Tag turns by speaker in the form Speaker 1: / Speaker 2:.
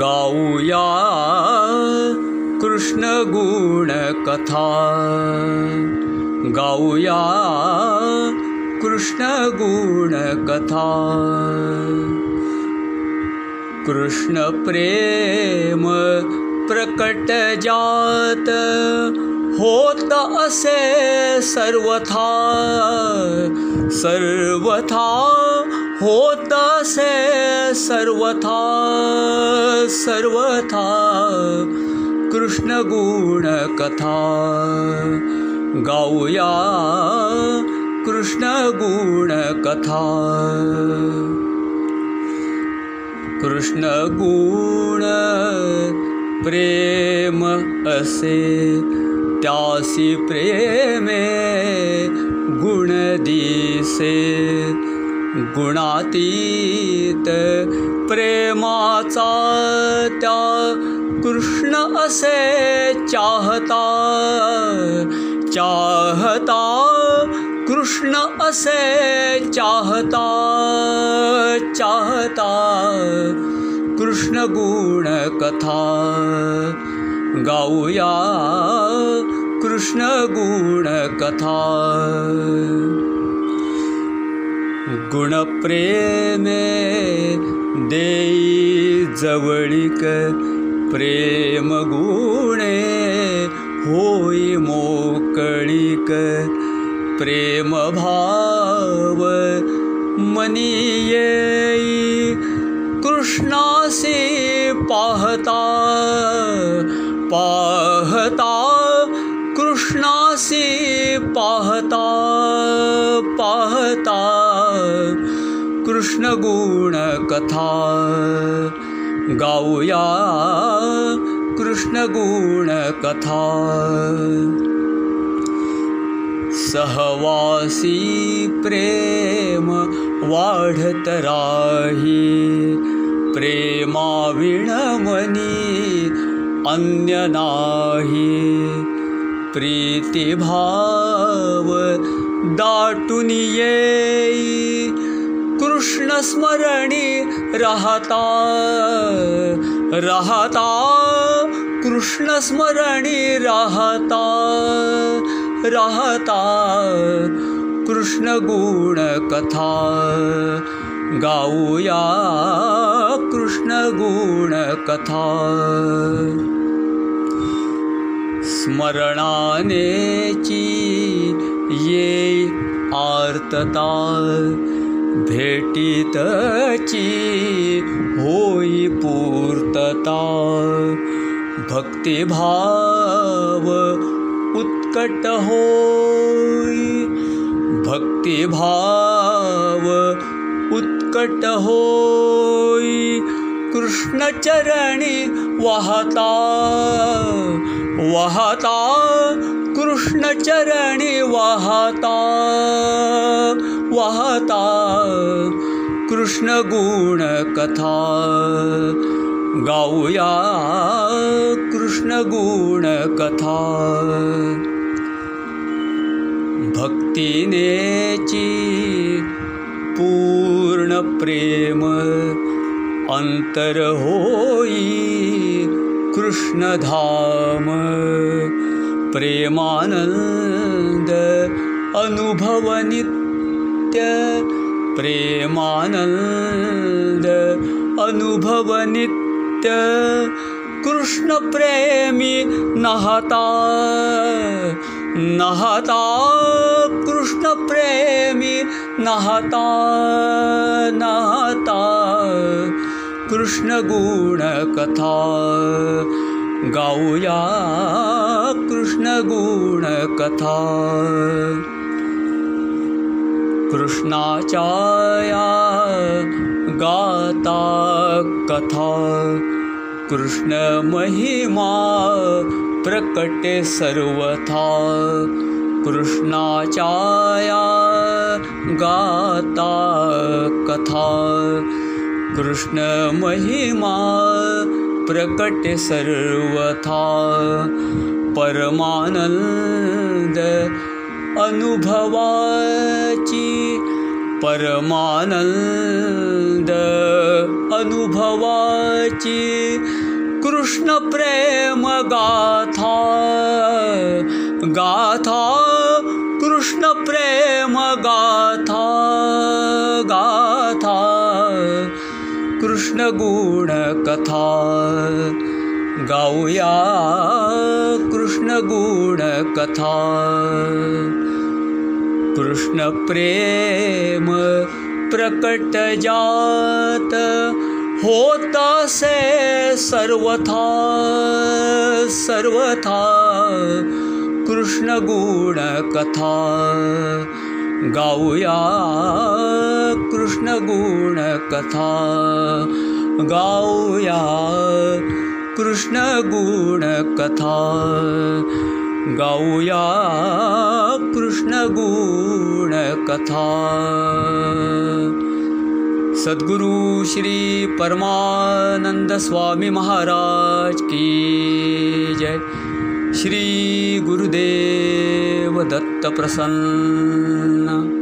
Speaker 1: गाऊया कृष्णगुणकथा। गाऊया कृष्णगुणकथा। कृष्णप्रेम प्रकटजात होत असे सर्वथा। सर्वथा होत असे सर्वथा सर्वथा। कृष्णगुणकथा गाऊया कृष्णगुणकथा कृष्णगुण प्रेम असे त्यासी प्रेमे गुण दिसे गुणातीत प्रेमाचा त्या कृष्ण असे चाहता चाहता कृष्ण असे चाहता चाहता कृष्ण गुण कथा. गाऊया कृष्ण गुण कथा गुणप्रेमे देई जवळिक प्रेम गुणे होई मोकळिक प्रेम भाव मनी येई कृष्णासी पाहता पाहता कृष्णासी पाहता कृष्णगुणकथा। गाऊया कृष्णगुणकथा। सहवासी प्रेम वाढत राही। प्रेमाविणमनी अन्य नाही। प्रीतिभाव दाटून येई कृष्णस्मरणी राहता राहता कृष्णस्मरणी राहता राहता कृष्णगुणकथा गाऊया कृष्णगुणकथा स्मरणानेची ये आर्तता भेटितची होई पूर्तता। भक्तिभाव उत्कट होई। भक्तिभाव उत्कट होई। कृष्णचरणी वहता। वहता कृष्णचरणी वहता कृष्णगुणकथा गाऊया कृष्णगुणकथा भक्तिनेची पूर्णप्रेम अन्तर होई कृष्णधाम प्रेमानन्द अनुभवनित्य प्रेमानन्द अनुभवनित्य कृष्णप्रेमी नहता नहता कृष्णप्रेमी नहता नहता कृष्णगुणकथा गाऊया कृष्णगुणकथा कृष्णाचाया गाता कथा कृष्णमहिमा प्रकटे सर्वथा कृष्णाचाया गाता कथा कृष्णमहिमा प्रकटे सर्वथा परमानन्द अनुभवाची परमानन्द अनुभवाची कृष्ण प्रेम गाथा गाथा कृष्ण प्रेम गाथा गाथा कृष्ण गुण कथा गाऊया कृष्ण गुण कथा कृष्ण प्रेम प्रकट जात होता से सर्वथा सर्वथा कृष्ण गुण कथा गाऊया कृष्ण गुण कथा गाऊया कृष्ण गुण कथा। गाऊया कृष्ण गुण कथा। सद्गुरु श्री परमानंद स्वामी महाराज की जय। श्री गुरुदेव दत्त प्रसन्न